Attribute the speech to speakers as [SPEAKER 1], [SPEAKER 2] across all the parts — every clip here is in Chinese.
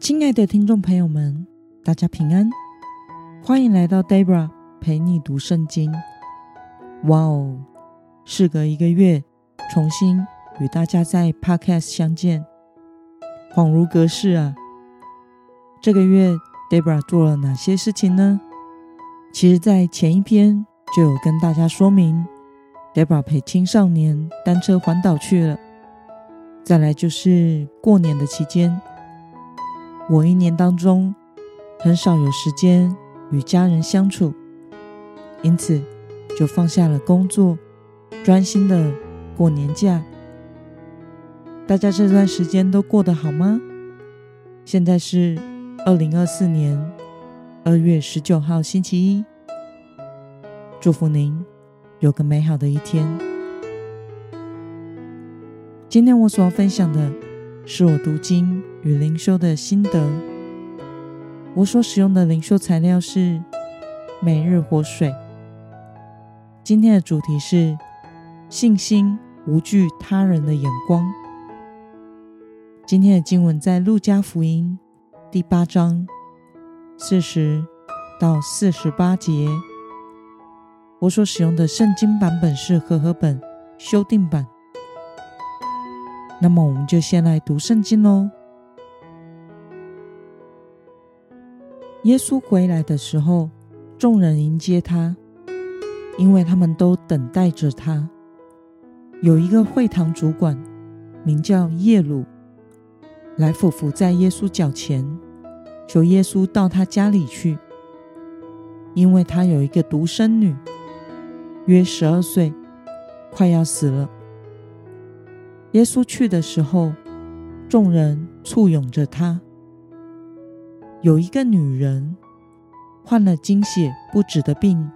[SPEAKER 1] 亲爱的听众朋友们，大家平安，欢迎来到 Debra 陪你读圣经。哇哦，事隔一个月，重新与大家在 Podcast 相见，恍如隔世啊！这个月 Debra 做了哪些事情呢？其实，在前一篇就有跟大家说明，Debra 陪青少年单车环岛去了。再来就是过年的期间。我一年当中很少有时间与家人相处，因此就放下了工作，专心的过年假。大家这段时间都过得好吗？现在是二零二四年二月十九号星期一，祝福您有个美好的一天。今天我所要分享的是我读经与灵修的心得，我所使用的灵修材料是每日活水。今天的主题是信心无惧他人的眼光。今天的经文在路加福音第八章四十到四十八节。我所使用的圣经版本是和合本修订版。那么，我们就先来读圣经喽。耶稣回来的时候，众人迎接他，因为他们都等待着他。有一个会堂主管，名叫叶鲁，来俯伏在耶稣脚前，求耶稣到他家里去，因为他有一个独生女，约十二岁，快要死了。耶稣去的时候，众人簇拥着他。有一个女人患了经血不止的病，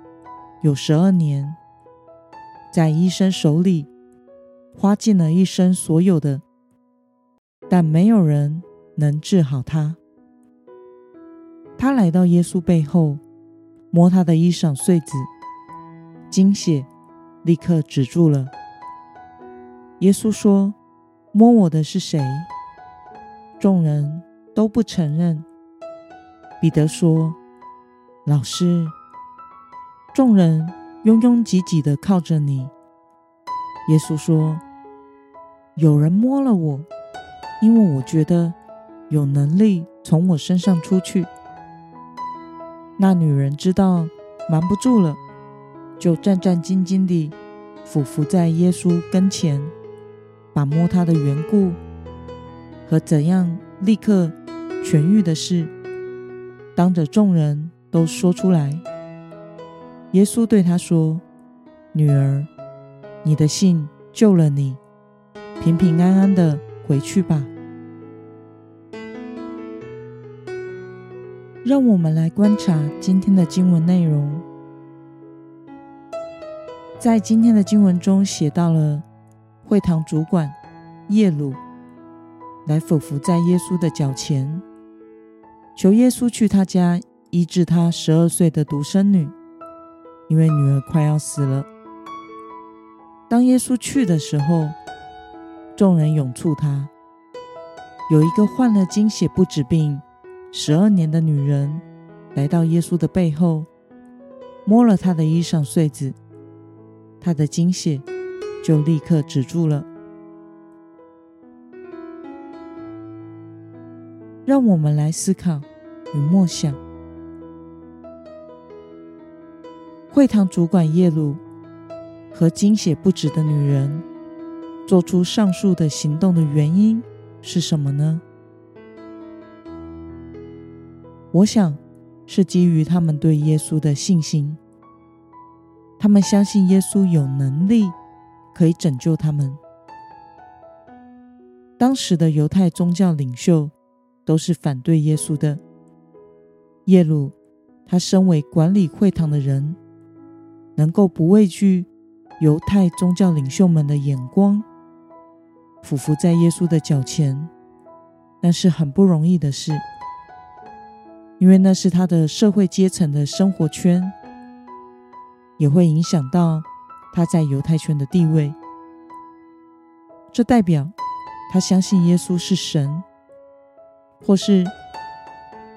[SPEAKER 1] 有十二年，在医生手里花尽了一生所有的，但没有人能治好她。她来到耶稣背后，摸他的衣裳穗子，经血立刻止住了。耶稣说：“摸我的是谁？”众人都不承认。彼得说：“老师，众人拥拥挤挤地靠着你。”耶稣说：“有人摸了我，因为我觉得有能力从我身上出去。”那女人知道瞒不住了，就战战兢兢地俯伏在耶稣跟前，把摸他的缘故和怎样立刻痊愈的事。当着众人都说出来，耶稣对他说：“女儿，你的信救了你，平平安安的回去吧。”让我们来观察今天的经文内容。在今天的经文中写到了会堂主管叶鲁来俯伏在耶稣的脚前。求耶稣去他家医治他十二岁的独生女，因为女儿快要死了。当耶稣去的时候，众人拥簇他。有一个患了经血不止病十二年的女人来到耶稣的背后，摸了他的衣裳穗子，他的经血就立刻止住了。让我们来思考与默想。会堂主管耶鲁和精血不止的女人做出上述的行动的原因是什么呢？我想是基于他们对耶稣的信心。他们相信耶稣有能力可以拯救他们。当时的犹太宗教领袖。都是反对耶稣的。耶鲁，他身为管理会堂的人，能够不畏惧犹太宗教领袖们的眼光，俯伏在耶稣的脚前，那是很不容易的事，因为那是他的社会阶层的生活圈，也会影响到他在犹太圈的地位。这代表他相信耶稣是神。或是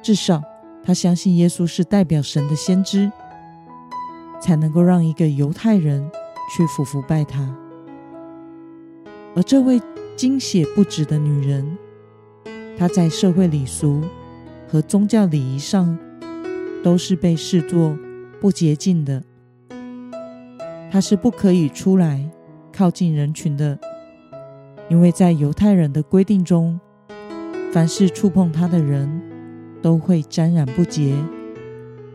[SPEAKER 1] 至少他相信耶稣是代表神的先知，才能够让一个犹太人去俯伏拜他。而这位经血不止的女人，她在社会礼俗和宗教礼仪上都是被视作不洁净的，她是不可以出来靠近人群的，因为在犹太人的规定中，凡是触碰她的人都会沾染不洁，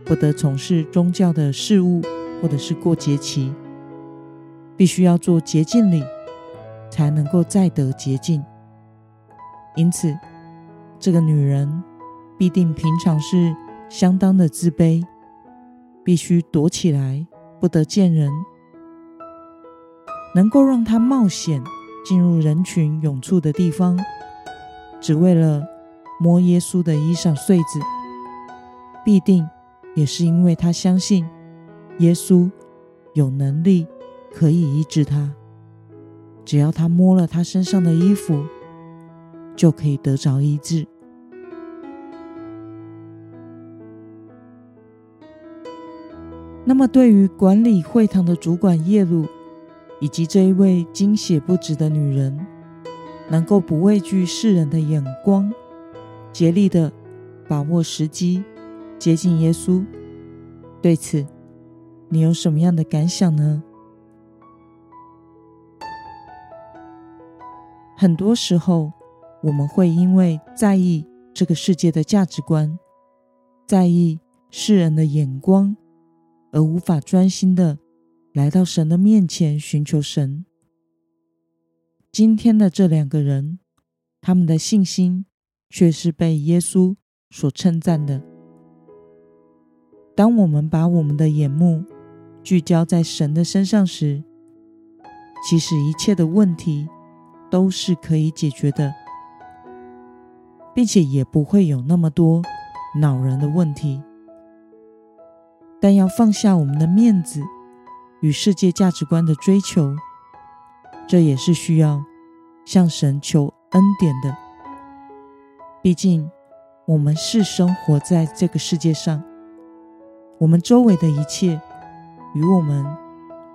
[SPEAKER 1] 不得从事宗教的事务，或者是过节期，必须要做洁净礼，才能够再得洁净。因此，这个女人必定平常是相当的自卑，必须躲起来，不得见人。能够让他冒险进入人群涌出的地方，只为了摸耶稣的衣裳穗子，必定也是因为他相信耶稣有能力可以医治他，只要他摸了他身上的衣服，就可以得着医治。那么，对于管理会堂的主管耶鲁，以及这一位精血不止的女人，能够不畏惧世人的眼光，竭力的把握时机接近耶稣，对此，你有什么样的感想呢？很多时候，我们会因为在意这个世界的价值观，在意世人的眼光，而无法专心的来到神的面前寻求神。今天的这两个人，他们的信心却是被耶稣所称赞的。当我们把我们的眼目聚焦在神的身上时，其实一切的问题都是可以解决的。并且也不会有那么多恼人的问题，但要放下我们的面子与世界价值观的追求，这也是需要向神求恩典的。毕竟，我们是生活在这个世界上，我们周围的一切与我们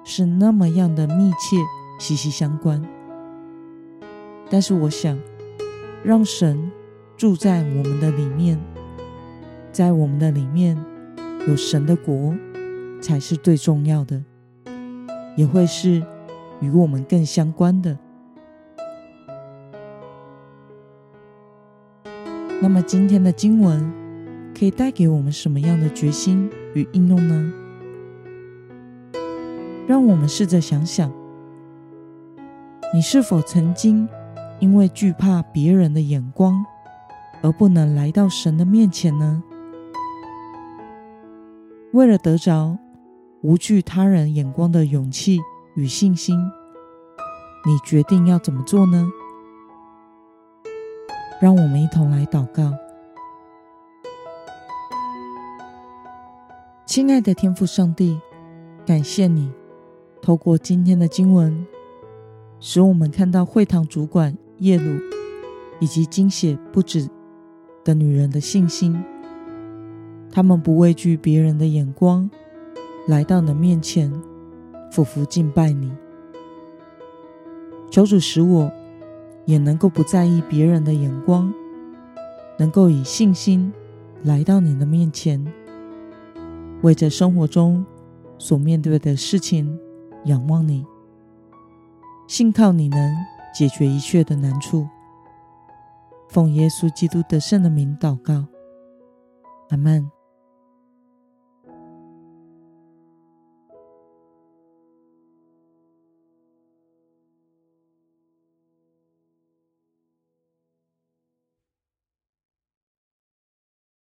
[SPEAKER 1] 是那么样的密切、息息相关。但是，我想让神。住在我们的里面，在我们的里面有神的国，才是最重要的，也会是与我们更相关的。那么今天的经文可以带给我们什么样的决心与应用呢？让我们试着想想，你是否曾经因为惧怕别人的眼光，而不能来到神的面前呢？为了得着无惧他人眼光的勇气与信心，你决定要怎么做呢？让我们一同来祷告。亲爱的天父上帝，感谢你透过今天的经文，使我们看到会堂主管耶鲁以及经血不止的女人的信心，她们不畏惧别人的眼光，来到你的面前，俯伏敬拜你。求主使我也能够不在意别人的眼光，能够以信心来到你的面前，为着生活中所面对的事情仰望你，信靠你能解决一切的难处。奉耶稣基督得胜的名祷告，阿门。